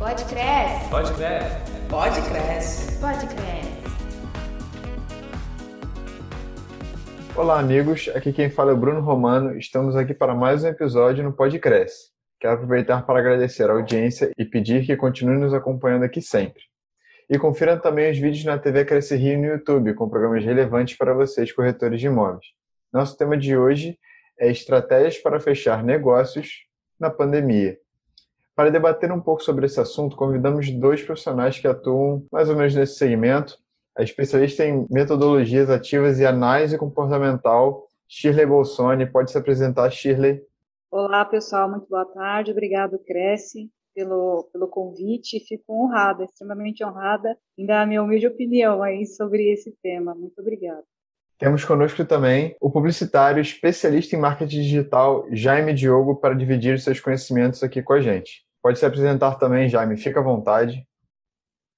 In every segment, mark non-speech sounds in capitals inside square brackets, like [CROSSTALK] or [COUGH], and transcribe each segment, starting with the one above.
Pode cresce. Pode cresce. Pode cresce. Pode cresce. Olá, amigos. Aqui quem fala é o Bruno Romano. Estamos aqui para mais um episódio no Pode Cresce. Quero aproveitar para agradecer a audiência e pedir que continue nos acompanhando aqui sempre. E confiram também os vídeos na TV Cresce Rio no YouTube, com programas relevantes para vocês, corretores de imóveis. Nosso tema de hoje é estratégias para fechar negócios na pandemia. Para debater um pouco sobre esse assunto, convidamos dois profissionais que atuam mais ou menos nesse segmento. A especialista em metodologias ativas e análise comportamental, Shirley Bolsoni. Pode se apresentar, Shirley. Olá, pessoal. Muito boa tarde. Obrigado, Cresce pelo, pelo convite. Fico honrada, extremamente honrada em dar a minha humilde opinião aí sobre esse tema. Muito obrigada. Temos conosco também o publicitário especialista em marketing digital, Jaime Diogo, para dividir seus conhecimentos aqui com a gente. Pode se apresentar também, Jaime, fica à vontade.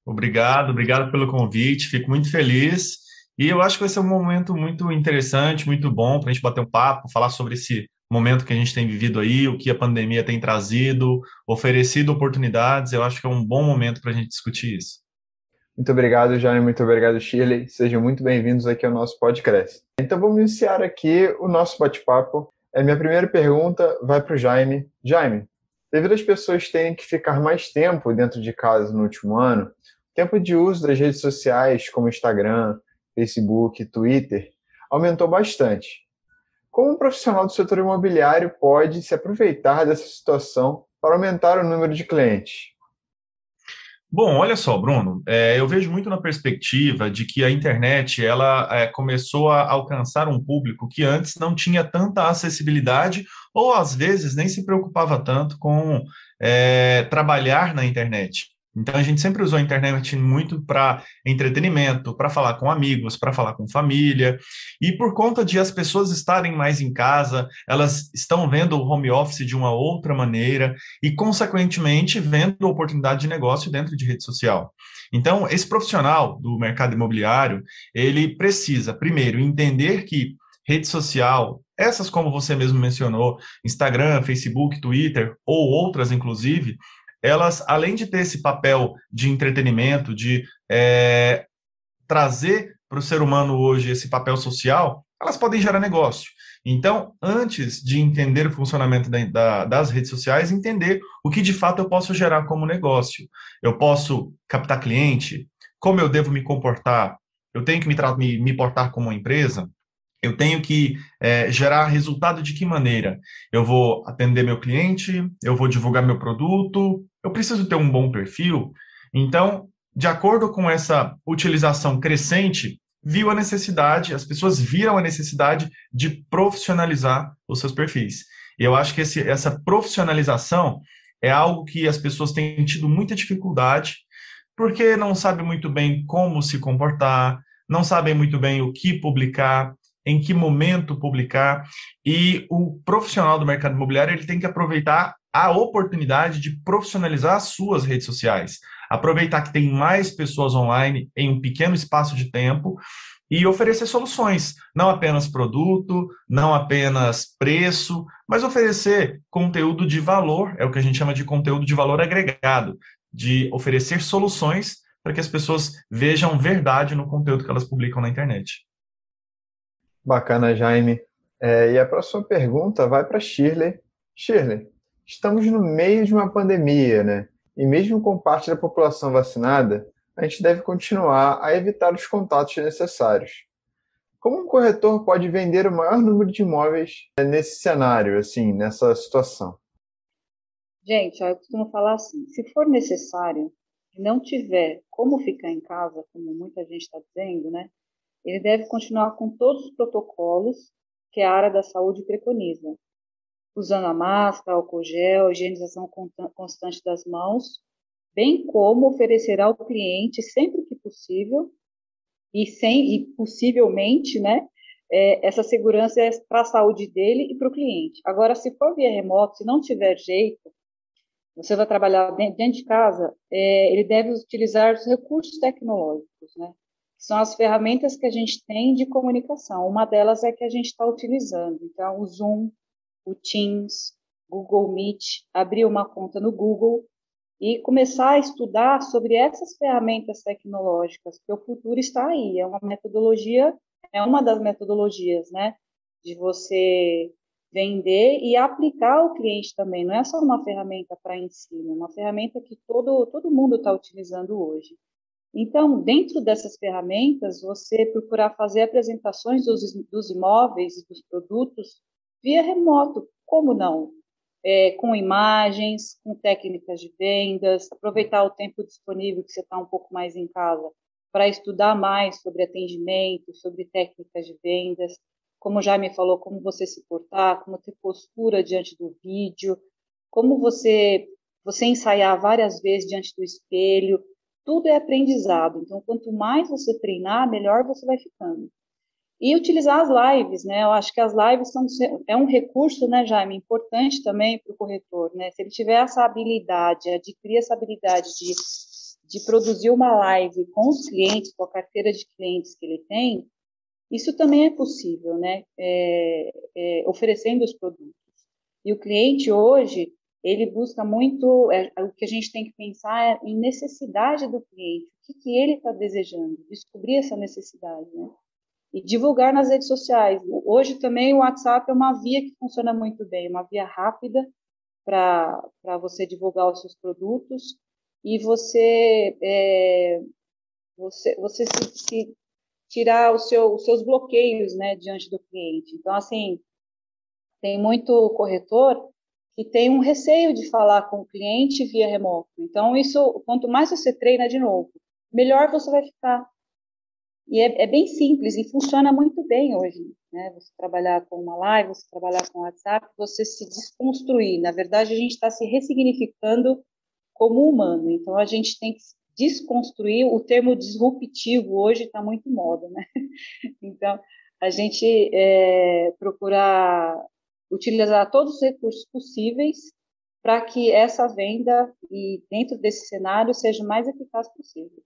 Obrigado, obrigado pelo convite, fico muito feliz. E eu acho que vai ser um momento muito interessante, muito bom para a gente bater um papo, falar sobre esse momento que a gente tem vivido aí, o que a pandemia tem trazido, oferecido oportunidades. Eu acho que é um bom momento para a gente discutir isso. Muito obrigado, Jaime. Muito obrigado, Shirley. Sejam muito bem-vindos aqui ao nosso podcast. Então vamos iniciar aqui o nosso bate-papo. A minha primeira pergunta vai para o Jaime. Jaime, devido às pessoas terem que ficar mais tempo dentro de casa no último ano, o tempo de uso das redes sociais como Instagram, Facebook, Twitter aumentou bastante. Como um profissional do setor imobiliário pode se aproveitar dessa situação para aumentar o número de clientes? Bom, olha só, Bruno, é, eu vejo muito na perspectiva de que a internet ela é, começou a alcançar um público que antes não tinha tanta acessibilidade ou às vezes nem se preocupava tanto com é, trabalhar na internet. Então a gente sempre usou a internet muito para entretenimento, para falar com amigos, para falar com família. E por conta de as pessoas estarem mais em casa, elas estão vendo o home office de uma outra maneira e, consequentemente, vendo oportunidade de negócio dentro de rede social. Então, esse profissional do mercado imobiliário, ele precisa, primeiro, entender que rede social, essas como você mesmo mencionou, Instagram, Facebook, Twitter ou outras, inclusive, elas, além de ter esse papel de entretenimento, de é, trazer para o ser humano hoje esse papel social, elas podem gerar negócio. Então, antes de entender o funcionamento da, da, das redes sociais, entender o que de fato eu posso gerar como negócio. Eu posso captar cliente? Como eu devo me comportar? Eu tenho que me, me, me portar como uma empresa? Eu tenho que é, gerar resultado de que maneira? Eu vou atender meu cliente, eu vou divulgar meu produto, eu preciso ter um bom perfil. Então, de acordo com essa utilização crescente, viu a necessidade, as pessoas viram a necessidade de profissionalizar os seus perfis. E eu acho que esse, essa profissionalização é algo que as pessoas têm tido muita dificuldade, porque não sabem muito bem como se comportar, não sabem muito bem o que publicar, em que momento publicar, e o profissional do mercado imobiliário ele tem que aproveitar a oportunidade de profissionalizar as suas redes sociais, aproveitar que tem mais pessoas online em um pequeno espaço de tempo e oferecer soluções, não apenas produto, não apenas preço, mas oferecer conteúdo de valor, é o que a gente chama de conteúdo de valor agregado, de oferecer soluções para que as pessoas vejam verdade no conteúdo que elas publicam na internet. Bacana, Jaime. É, e a próxima pergunta vai para Shirley. Shirley, estamos no meio de uma pandemia, né? E mesmo com parte da população vacinada, a gente deve continuar a evitar os contatos necessários. Como um corretor pode vender o maior número de imóveis nesse cenário, assim, nessa situação? Gente, eu costumo falar assim: se for necessário e não tiver como ficar em casa, como muita gente está dizendo, né? ele deve continuar com todos os protocolos que a área da saúde preconiza, usando a máscara, álcool gel, higienização constante das mãos, bem como oferecer ao cliente sempre que possível e sem e possivelmente, né, é, essa segurança é para a saúde dele e para o cliente. Agora, se for via remoto, se não tiver jeito, você vai trabalhar dentro de casa, é, ele deve utilizar os recursos tecnológicos, né? são as ferramentas que a gente tem de comunicação. Uma delas é que a gente está utilizando. Então, o Zoom, o Teams, Google Meet, abrir uma conta no Google e começar a estudar sobre essas ferramentas tecnológicas, porque o futuro está aí, é uma metodologia, é uma das metodologias, né, de você vender e aplicar ao cliente também, não é só uma ferramenta para ensino, é uma ferramenta que todo, todo mundo está utilizando hoje. Então, dentro dessas ferramentas, você procurar fazer apresentações dos, dos imóveis e dos produtos via remoto, como não? É, com imagens, com técnicas de vendas, aproveitar o tempo disponível que você está um pouco mais em casa para estudar mais sobre atendimento, sobre técnicas de vendas, como já me falou, como você se portar, como ter postura diante do vídeo, como você você ensaiar várias vezes diante do espelho, tudo é aprendizado. Então, quanto mais você treinar, melhor você vai ficando. E utilizar as lives, né? Eu acho que as lives são é um recurso, né, Jaime, importante também para o corretor, né? Se ele tiver essa habilidade, adquirir essa habilidade de, de produzir uma live com os clientes, com a carteira de clientes que ele tem, isso também é possível, né? É, é, oferecendo os produtos. E o cliente hoje, ele busca muito, é, o que a gente tem que pensar é em necessidade do cliente, o que, que ele está desejando, descobrir essa necessidade, né? E divulgar nas redes sociais. Hoje também o WhatsApp é uma via que funciona muito bem, uma via rápida para você divulgar os seus produtos e você, é, você, você se, se tirar seu, os seus bloqueios né, diante do cliente. Então, assim, tem muito corretor que tem um receio de falar com o cliente via remoto. Então, isso, quanto mais você treina de novo, melhor você vai ficar. E é, é bem simples e funciona muito bem hoje. Né? Você trabalhar com uma live, você trabalhar com WhatsApp, você se desconstruir. Na verdade, a gente está se ressignificando como humano. Então, a gente tem que desconstruir. O termo disruptivo hoje está muito moda, né? [LAUGHS] Então, a gente é, procurar utilizar todos os recursos possíveis para que essa venda e dentro desse cenário seja o mais eficaz possível.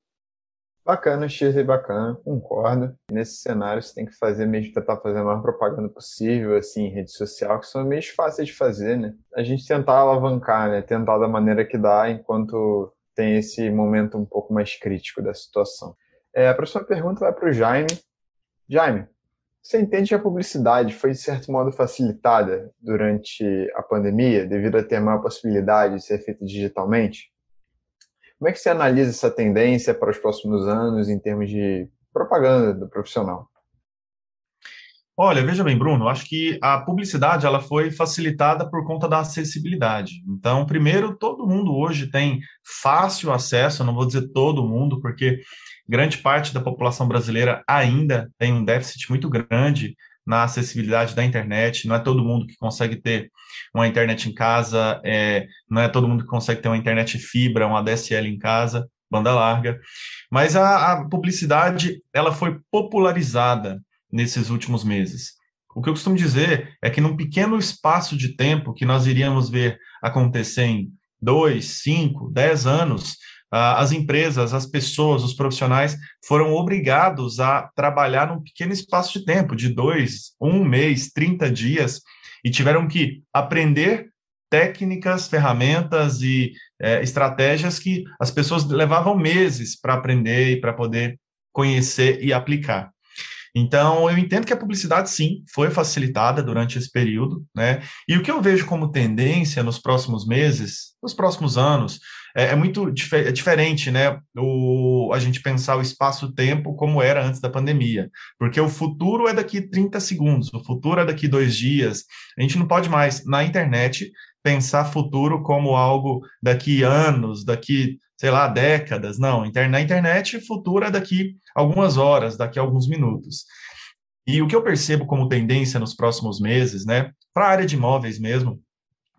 Bacana, X bacana, concordo. Nesse cenário você tem que fazer mesmo, tentar fazer a maior propaganda possível, assim, em rede social, que são meios fáceis de fazer, né? A gente tentar alavancar, né? Tentar da maneira que dá, enquanto tem esse momento um pouco mais crítico da situação. É, a próxima pergunta vai para o Jaime. Jaime, você entende que a publicidade foi, de certo modo, facilitada durante a pandemia, devido a ter maior possibilidade de ser feita digitalmente? Como é que você analisa essa tendência para os próximos anos em termos de propaganda do profissional? Olha, veja bem, Bruno, acho que a publicidade ela foi facilitada por conta da acessibilidade. Então, primeiro, todo mundo hoje tem fácil acesso, não vou dizer todo mundo, porque grande parte da população brasileira ainda tem um déficit muito grande na acessibilidade da internet. Não é todo mundo que consegue ter uma internet em casa, é, não é todo mundo que consegue ter uma internet fibra, uma DSL em casa, banda larga. Mas a, a publicidade ela foi popularizada nesses últimos meses. O que eu costumo dizer é que num pequeno espaço de tempo que nós iríamos ver acontecer em dois, cinco, dez anos, as empresas, as pessoas, os profissionais foram obrigados a trabalhar num pequeno espaço de tempo, de dois, um mês, 30 dias, e tiveram que aprender técnicas, ferramentas e é, estratégias que as pessoas levavam meses para aprender e para poder conhecer e aplicar. Então, eu entendo que a publicidade, sim, foi facilitada durante esse período, né? E o que eu vejo como tendência nos próximos meses, nos próximos anos, é, é muito dif é diferente, né? O, a gente pensar o espaço-tempo como era antes da pandemia, porque o futuro é daqui 30 segundos, o futuro é daqui dois dias. A gente não pode mais, na internet, pensar futuro como algo daqui anos, daqui, sei lá, décadas. Não, na internet, futuro é daqui algumas horas, daqui alguns minutos. E o que eu percebo como tendência nos próximos meses, né, para a área de imóveis mesmo,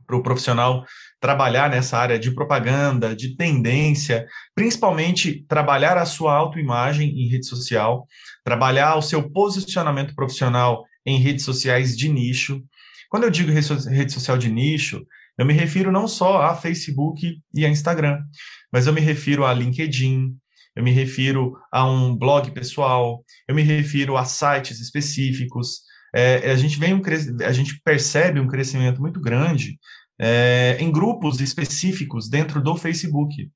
para o profissional trabalhar nessa área de propaganda, de tendência, principalmente trabalhar a sua autoimagem em rede social, trabalhar o seu posicionamento profissional em redes sociais de nicho. Quando eu digo rede social de nicho, eu me refiro não só a Facebook e a Instagram, mas eu me refiro a LinkedIn, eu me refiro a um blog pessoal, eu me refiro a sites específicos. É, a gente vem um a gente percebe um crescimento muito grande é, em grupos específicos dentro do Facebook.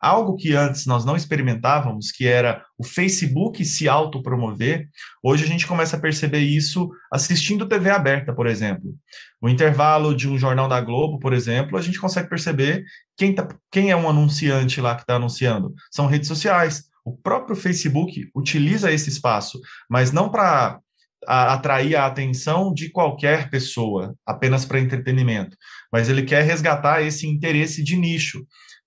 Algo que antes nós não experimentávamos, que era o Facebook se autopromover, hoje a gente começa a perceber isso assistindo TV aberta, por exemplo. O intervalo de um jornal da Globo, por exemplo, a gente consegue perceber quem, tá, quem é um anunciante lá que está anunciando. São redes sociais. O próprio Facebook utiliza esse espaço, mas não para atrair a atenção de qualquer pessoa, apenas para entretenimento, mas ele quer resgatar esse interesse de nicho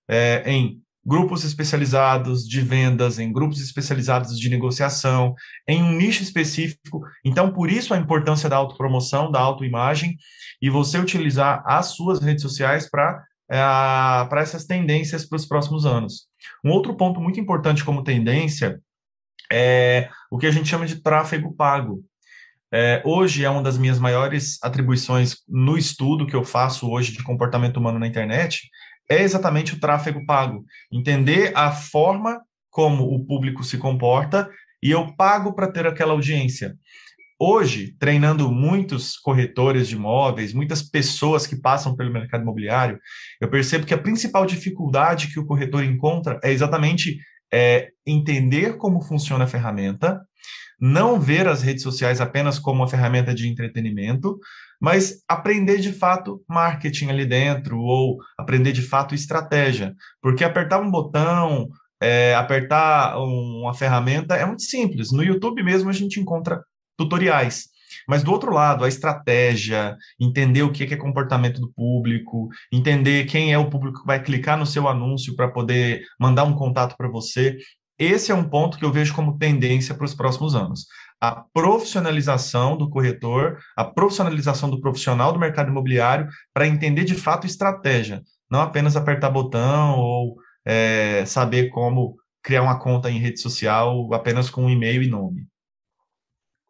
é, em grupos especializados de vendas, em grupos especializados de negociação, em um nicho específico. Então, por isso a importância da autopromoção, da autoimagem, e você utilizar as suas redes sociais para é, para essas tendências para os próximos anos. Um outro ponto muito importante como tendência é o que a gente chama de tráfego pago. É, hoje é uma das minhas maiores atribuições no estudo que eu faço hoje de comportamento humano na internet, é exatamente o tráfego pago. Entender a forma como o público se comporta e eu pago para ter aquela audiência. Hoje, treinando muitos corretores de imóveis, muitas pessoas que passam pelo mercado imobiliário, eu percebo que a principal dificuldade que o corretor encontra é exatamente é, entender como funciona a ferramenta, não ver as redes sociais apenas como uma ferramenta de entretenimento, mas aprender de fato marketing ali dentro, ou aprender de fato estratégia. Porque apertar um botão, é, apertar uma ferramenta é muito simples. No YouTube mesmo a gente encontra tutoriais. Mas do outro lado, a estratégia, entender o que é comportamento do público, entender quem é o público que vai clicar no seu anúncio para poder mandar um contato para você, esse é um ponto que eu vejo como tendência para os próximos anos. A profissionalização do corretor, a profissionalização do profissional do mercado imobiliário para entender de fato estratégia, não apenas apertar botão ou é, saber como criar uma conta em rede social apenas com um e-mail e nome.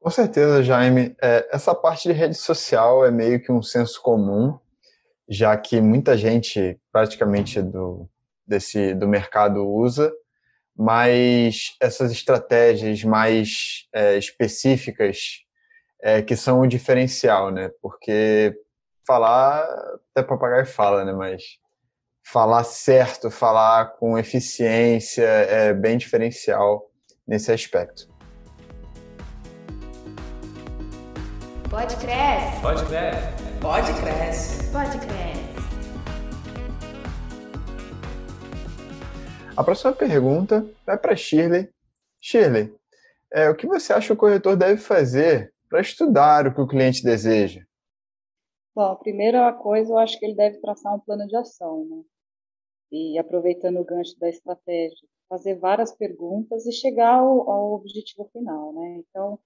Com certeza, Jaime. É, essa parte de rede social é meio que um senso comum, já que muita gente praticamente do, desse, do mercado usa mas essas estratégias mais é, específicas é, que são o diferencial, né? Porque falar, até papagaio fala, né? Mas falar certo, falar com eficiência é bem diferencial nesse aspecto. Pode crescer. Pode crescer. Pode crescer. Pode crescer. A próxima pergunta vai para Shirley. Shirley, é, o que você acha que o corretor deve fazer para estudar o que o cliente deseja? Bom, a primeira coisa, eu acho que ele deve traçar um plano de ação, né? E aproveitando o gancho da estratégia, fazer várias perguntas e chegar ao, ao objetivo final, né? Então,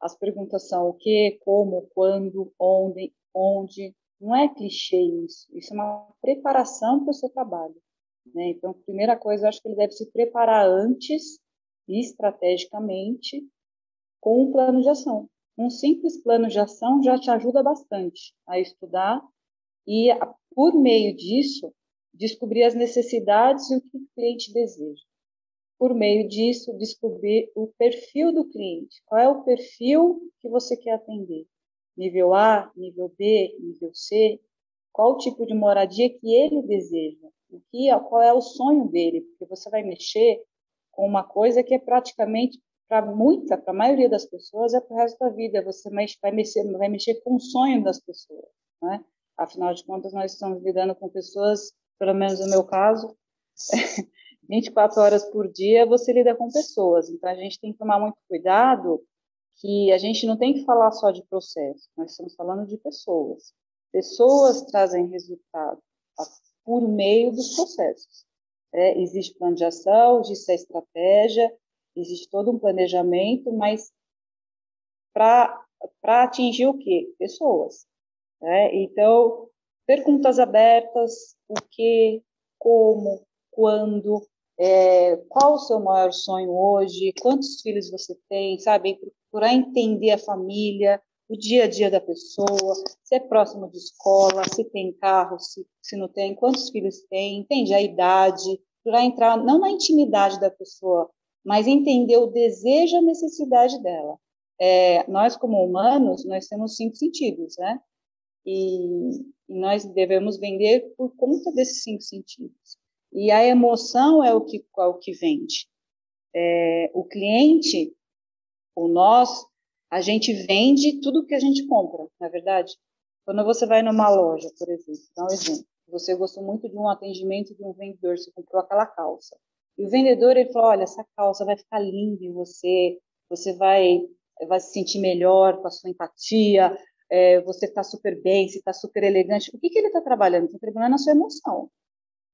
as perguntas são o que, como, quando, onde, onde. Não é clichê isso, isso é uma preparação para o seu trabalho. Né? Então, primeira coisa, eu acho que ele deve se preparar antes e estrategicamente com um plano de ação. Um simples plano de ação já te ajuda bastante a estudar e, por meio disso, descobrir as necessidades e o que o cliente deseja. Por meio disso, descobrir o perfil do cliente. Qual é o perfil que você quer atender? Nível A, nível B, nível C? Qual o tipo de moradia que ele deseja? O que, qual é o sonho dele, porque você vai mexer com uma coisa que é praticamente para muita, para a maioria das pessoas é para o resto da vida. Você vai mexer, vai mexer com o sonho das pessoas, né? Afinal de contas, nós estamos lidando com pessoas, pelo menos no meu caso, [LAUGHS] 24 horas por dia você lida com pessoas. Então a gente tem que tomar muito cuidado que a gente não tem que falar só de processo, nós estamos falando de pessoas. Pessoas trazem resultado por meio dos processos. É, existe plano de ação, existe a estratégia, existe todo um planejamento, mas para atingir o quê? Pessoas. É, então, perguntas abertas, o que, como, quando, é, qual o seu maior sonho hoje, quantos filhos você tem, sabe? Procurar entender a família, o dia a dia da pessoa, se é próximo de escola, se tem carro, se, se não tem, quantos filhos tem, entende a idade, para entrar não na intimidade da pessoa, mas entender o desejo, a necessidade dela. É, nós como humanos, nós temos cinco sentidos, né? E E nós devemos vender por conta desses cinco sentidos. E a emoção é o que, é o que vende. É, o cliente, o nós, a gente vende tudo que a gente compra, na é verdade. Quando você vai numa loja, por exemplo, dá um exemplo, você gostou muito de um atendimento de um vendedor, você comprou aquela calça. E o vendedor, ele falou, olha, essa calça vai ficar linda em você, você vai, vai se sentir melhor com a sua empatia, é, você está super bem, você está super elegante. O que, que ele está trabalhando? Está trabalhando a sua emoção.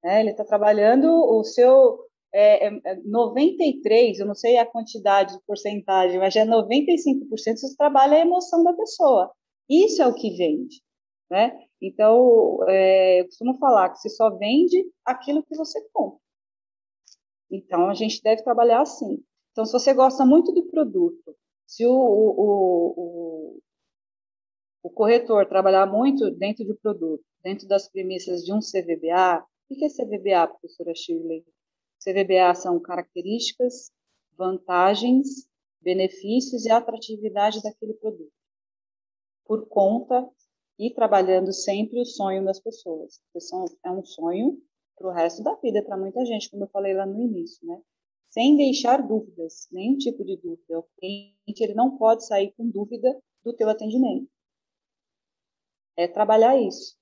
Né? Ele está trabalhando o seu é, é, 93, eu não sei a quantidade, porcentagem, mas é 95% você trabalha a emoção da pessoa. Isso é o que vende. Né? Então, é, eu costumo falar que você só vende aquilo que você compra. Então, a gente deve trabalhar assim. Então, se você gosta muito do produto, se o, o, o, o corretor trabalhar muito dentro do produto, dentro das premissas de um CVBA, o que é CVBA, professora Shirley? CVBA são características, vantagens, benefícios e atratividade daquele produto. Por conta e trabalhando sempre o sonho das pessoas. É um sonho para o resto da vida para muita gente, como eu falei lá no início, né? Sem deixar dúvidas, nenhum tipo de dúvida. O cliente ele não pode sair com dúvida do teu atendimento. É trabalhar isso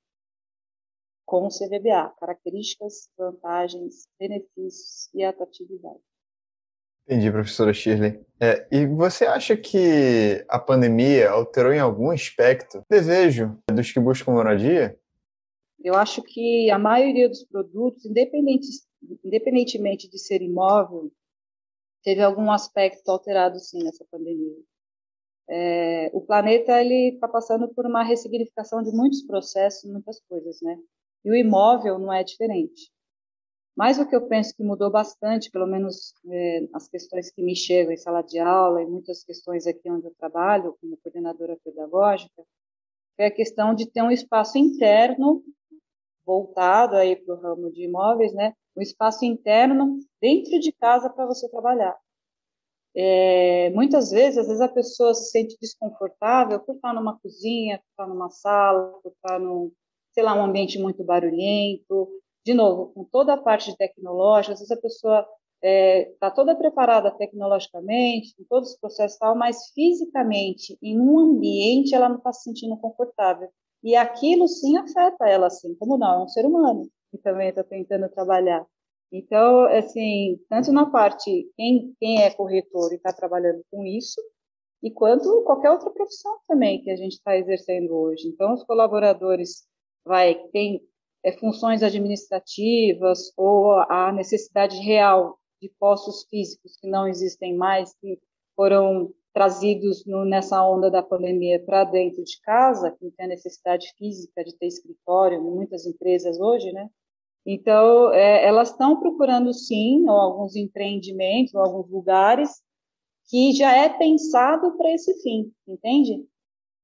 com o CVBA, características, vantagens, benefícios e atratividade. Entendi, professora Shirley. É, e você acha que a pandemia alterou em algum aspecto o desejo dos que buscam moradia? Eu acho que a maioria dos produtos, independente, independentemente de ser imóvel, teve algum aspecto alterado sim nessa pandemia. É, o planeta ele está passando por uma ressignificação de muitos processos, muitas coisas, né? E o imóvel não é diferente. Mas o que eu penso que mudou bastante, pelo menos é, as questões que me chegam em sala de aula e muitas questões aqui onde eu trabalho como coordenadora pedagógica, é a questão de ter um espaço interno voltado aí para o ramo de imóveis, né? Um espaço interno dentro de casa para você trabalhar. É, muitas vezes, às vezes a pessoa se sente desconfortável por estar numa cozinha, por estar numa sala, por estar num, sei lá, um ambiente muito barulhento. De novo, com toda a parte tecnológica, às vezes a pessoa está é, tá toda preparada tecnologicamente, com todos os processos tal, mas fisicamente, em um ambiente, ela não está se sentindo confortável. E aquilo sim afeta ela, assim, como não, é um ser humano que também está tentando trabalhar. Então, assim, tanto na parte, quem, quem é corretor e está trabalhando com isso, e quanto qualquer outra profissão também que a gente está exercendo hoje. Então, os colaboradores vai tem é, funções administrativas ou a necessidade real de postos físicos que não existem mais, que foram trazidos no, nessa onda da pandemia para dentro de casa, que tem a necessidade física de ter escritório, muitas empresas hoje, né? Então, é, elas estão procurando, sim, alguns empreendimentos, alguns lugares que já é pensado para esse fim, entende?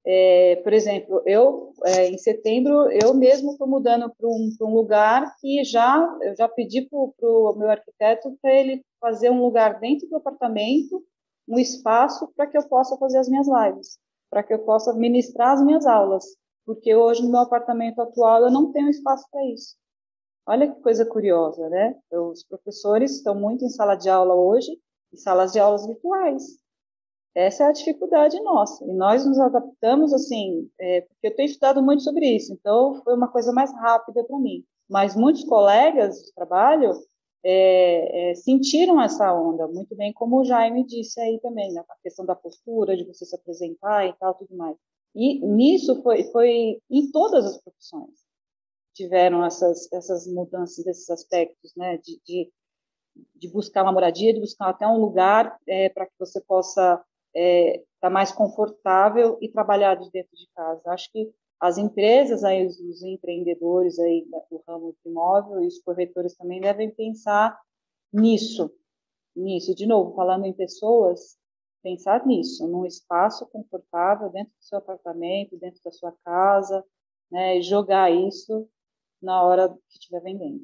É, por exemplo, eu, é, em setembro, eu mesmo estou mudando para um, um, lugar que já, eu já pedi para o meu arquiteto para ele fazer um lugar dentro do apartamento um espaço para que eu possa fazer as minhas lives, para que eu possa ministrar as minhas aulas, porque hoje no meu apartamento atual eu não tenho espaço para isso. Olha que coisa curiosa, né? Os professores estão muito em sala de aula hoje, em salas de aulas virtuais. Essa é a dificuldade nossa. E nós nos adaptamos assim, é, porque eu tenho estudado muito sobre isso, então foi uma coisa mais rápida para mim. Mas muitos colegas de trabalho é, é, sentiram essa onda, muito bem como o Jaime disse aí também, né, a questão da postura, de você se apresentar e tal, tudo mais. E nisso foi, foi em todas as profissões tiveram essas, essas mudanças desses aspectos, né, de, de, de buscar uma moradia, de buscar até um lugar é, para que você possa estar é, tá mais confortável e trabalhar de dentro de casa. Acho que as empresas, aí, os, empreendedores aí do ramo de imóvel e os corretores também devem pensar nisso, nisso. De novo, falando em pessoas, pensar nisso, num espaço confortável dentro do seu apartamento, dentro da sua casa, né, jogar isso na hora que estiver vendendo.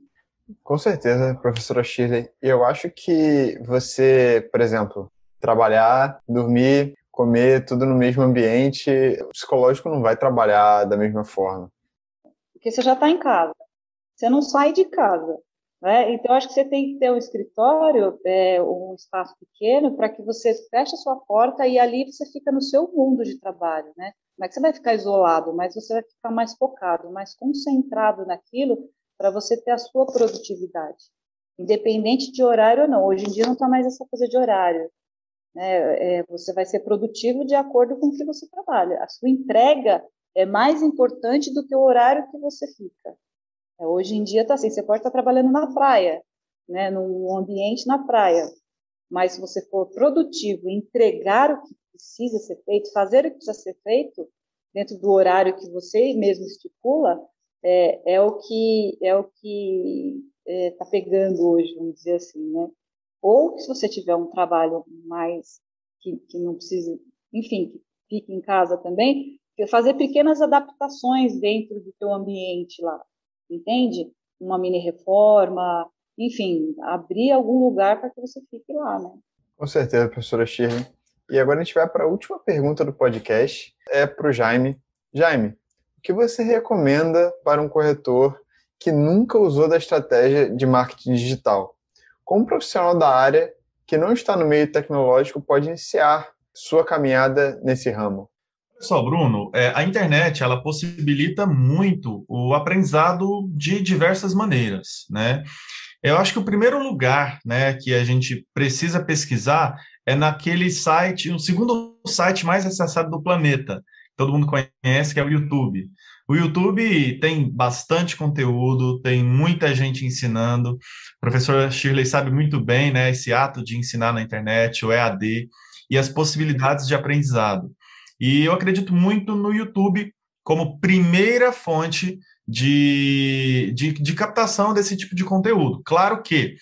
Com certeza, professora Shirley. Eu acho que você, por exemplo, trabalhar, dormir, comer tudo no mesmo ambiente, o psicológico não vai trabalhar da mesma forma. porque você já está em casa. Você não sai de casa. Né? Então, acho que você tem que ter um escritório, é, um espaço pequeno, para que você feche a sua porta e ali você fica no seu mundo de trabalho. Né? Não é que você vai ficar isolado, mas você vai ficar mais focado, mais concentrado naquilo para você ter a sua produtividade. Independente de horário ou não. Hoje em dia não está mais essa coisa de horário. Né? É, você vai ser produtivo de acordo com o que você trabalha. A sua entrega é mais importante do que o horário que você fica. É, hoje em dia está assim, você pode estar trabalhando na praia, né, num ambiente na praia, mas se você for produtivo, entregar o que precisa ser feito, fazer o que precisa ser feito dentro do horário que você mesmo estipula, é, é o que é o que está é, tá pegando hoje, vamos dizer assim, né? Ou se você tiver um trabalho mais que, que não precise, enfim, que fique em casa também, fazer pequenas adaptações dentro do teu ambiente lá, entende? Uma mini reforma, enfim, abrir algum lugar para que você fique lá, né? Com certeza, professora Shirley. E agora a gente vai para a última pergunta do podcast, é para o Jaime. Jaime, o que você recomenda para um corretor que nunca usou da estratégia de marketing digital? Como profissional da área que não está no meio tecnológico pode iniciar sua caminhada nesse ramo? Só, Bruno, é, a internet ela possibilita muito o aprendizado de diversas maneiras, né? Eu acho que o primeiro lugar, né, que a gente precisa pesquisar é naquele site, o segundo site mais acessado do planeta. Todo mundo conhece que é o YouTube. O YouTube tem bastante conteúdo, tem muita gente ensinando. O professor Shirley sabe muito bem, né, esse ato de ensinar na internet, o EAD e as possibilidades de aprendizado. E eu acredito muito no YouTube como primeira fonte de, de, de captação desse tipo de conteúdo. Claro que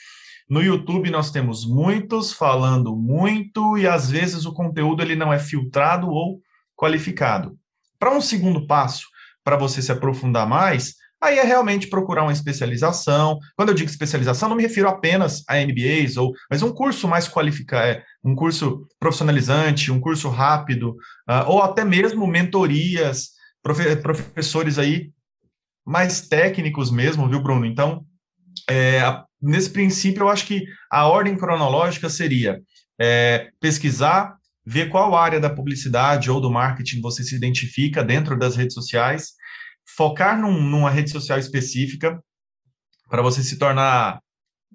no YouTube nós temos muitos falando muito e às vezes o conteúdo ele não é filtrado ou qualificado. Para um segundo passo, para você se aprofundar mais, aí é realmente procurar uma especialização. Quando eu digo especialização, não me refiro apenas a MBAs, ou, mas um curso mais qualificado, é, um curso profissionalizante, um curso rápido, uh, ou até mesmo mentorias, profe professores aí mais técnicos mesmo, viu, Bruno? Então, é, nesse princípio, eu acho que a ordem cronológica seria é, pesquisar, ver qual área da publicidade ou do marketing você se identifica dentro das redes sociais, focar num, numa rede social específica para você se tornar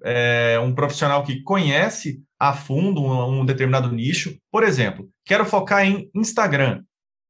é, um profissional que conhece a fundo um, um, determinado nicho. Por exemplo, quero focar em Instagram.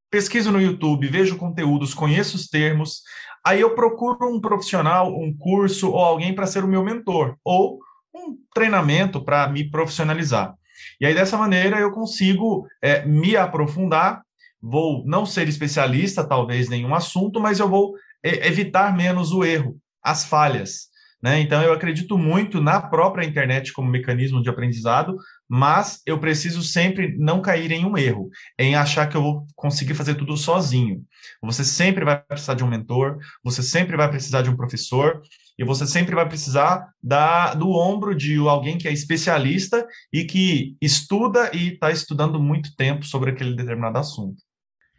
Pesquiso no YouTube, vejo conteúdos, conheço os termos, aí eu procuro um profissional, um curso ou alguém para ser o meu mentor, ou um treinamento para me profissionalizar. E aí, dessa maneira, eu consigo é, me aprofundar vou não ser especialista, talvez, em nenhum assunto, mas eu vou evitar menos o erro, as falhas. Né? Então, eu acredito muito na própria internet como mecanismo de aprendizado, mas eu preciso sempre não cair em um erro, em achar que eu vou conseguir fazer tudo sozinho. Você sempre vai precisar de um mentor, você sempre vai precisar de um professor, e você sempre vai precisar da, do ombro de alguém que é especialista e que estuda e está estudando muito tempo sobre aquele determinado assunto.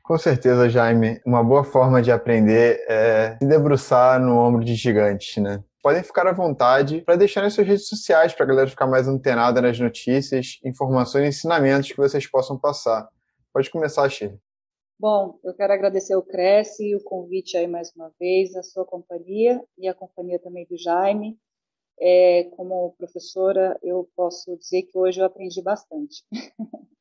Com certeza, Jaime. Uma boa forma de aprender é se debruçar no ombro de gigantes, né? Podem ficar à vontade para deixar nas suas redes sociais para a galera ficar mais antenada nas notícias, informações e ensinamentos que vocês possam passar. Pode começar, Shirley. Bom, eu quero agradecer o Cresce o convite aí mais uma vez, a sua companhia e a companhia também do Jaime. É, como professora, eu posso dizer que hoje eu aprendi bastante. [LAUGHS]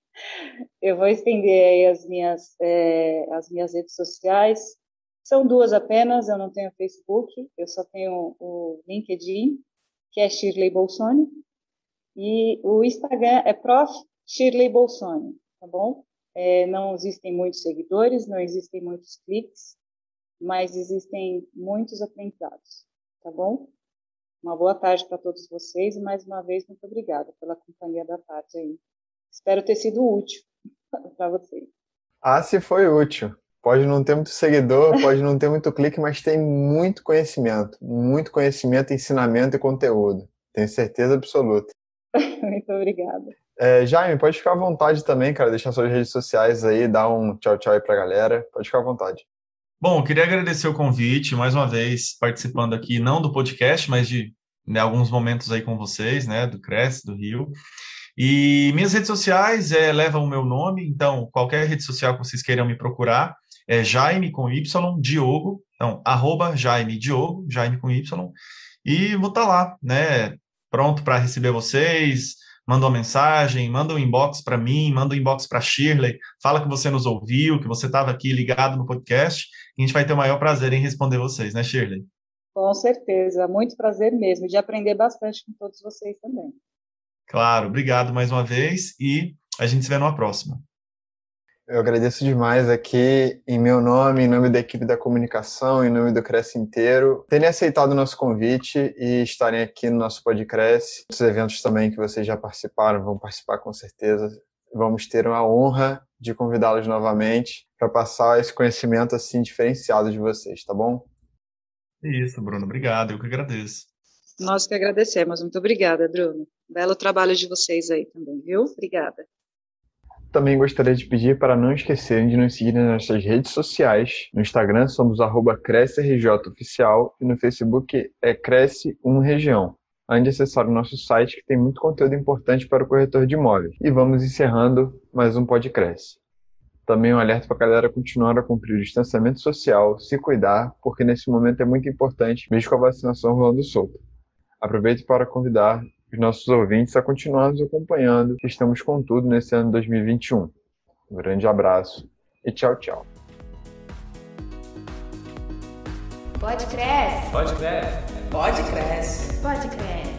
Eu vou estender as minhas, é, as minhas redes sociais. São duas apenas, eu não tenho Facebook, eu só tenho o LinkedIn, que é Shirley Bolsoni, e o Instagram é Prof. Shirley Bolsoni, tá bom? É, não existem muitos seguidores, não existem muitos cliques, mas existem muitos aprendizados, tá bom? Uma boa tarde para todos vocês e mais uma vez muito obrigada pela companhia da tarde aí. Espero ter sido útil [LAUGHS] para vocês. Ah, se foi útil. Pode não ter muito seguidor, pode não ter muito clique, mas tem muito conhecimento. Muito conhecimento, ensinamento e conteúdo. Tenho certeza absoluta. [LAUGHS] muito obrigada. É, Jaime, pode ficar à vontade também, cara. Deixar suas redes sociais aí, dar um tchau, tchau aí pra galera. Pode ficar à vontade. Bom, queria agradecer o convite, mais uma vez, participando aqui, não do podcast, mas de né, alguns momentos aí com vocês, né, do Cresce, do Rio. E minhas redes sociais é, levam o meu nome, então qualquer rede social que vocês queiram me procurar é Jaime com Y, Diogo, então arroba Jaime Diogo, Jaime com Y, e vou estar tá lá, né, pronto para receber vocês, manda uma mensagem, manda um inbox para mim, manda um inbox para Shirley, fala que você nos ouviu, que você estava aqui ligado no podcast, e a gente vai ter o maior prazer em responder vocês, né, Shirley? Com certeza, muito prazer mesmo, de aprender bastante com todos vocês também. Claro, obrigado mais uma vez e a gente se vê numa próxima. Eu agradeço demais aqui, em meu nome, em nome da equipe da comunicação, em nome do Cresce inteiro, terem aceitado o nosso convite e estarem aqui no nosso podcast. Os eventos também que vocês já participaram, vão participar com certeza. Vamos ter a honra de convidá-los novamente para passar esse conhecimento assim diferenciado de vocês, tá bom? Isso, Bruno, obrigado, eu que agradeço. Nós que agradecemos, muito obrigada, Bruno. Belo trabalho de vocês aí também, viu? Obrigada. Também gostaria de pedir para não esquecerem de nos seguir nas nossas redes sociais. No Instagram somos CresceRJOficial e no Facebook é Cresce1Região. Além de acessar o nosso site que tem muito conteúdo importante para o corretor de imóveis. E vamos encerrando mais um podcast. Também um alerta para a galera continuar a cumprir o distanciamento social, se cuidar, porque nesse momento é muito importante, mesmo com a vacinação rolando solta. Aproveito para convidar os nossos ouvintes a continuar nos acompanhando, que estamos com tudo nesse ano 2021. Um grande abraço e tchau, tchau. Pode crescer. Pode crescer. Pode crescer. Pode crescer.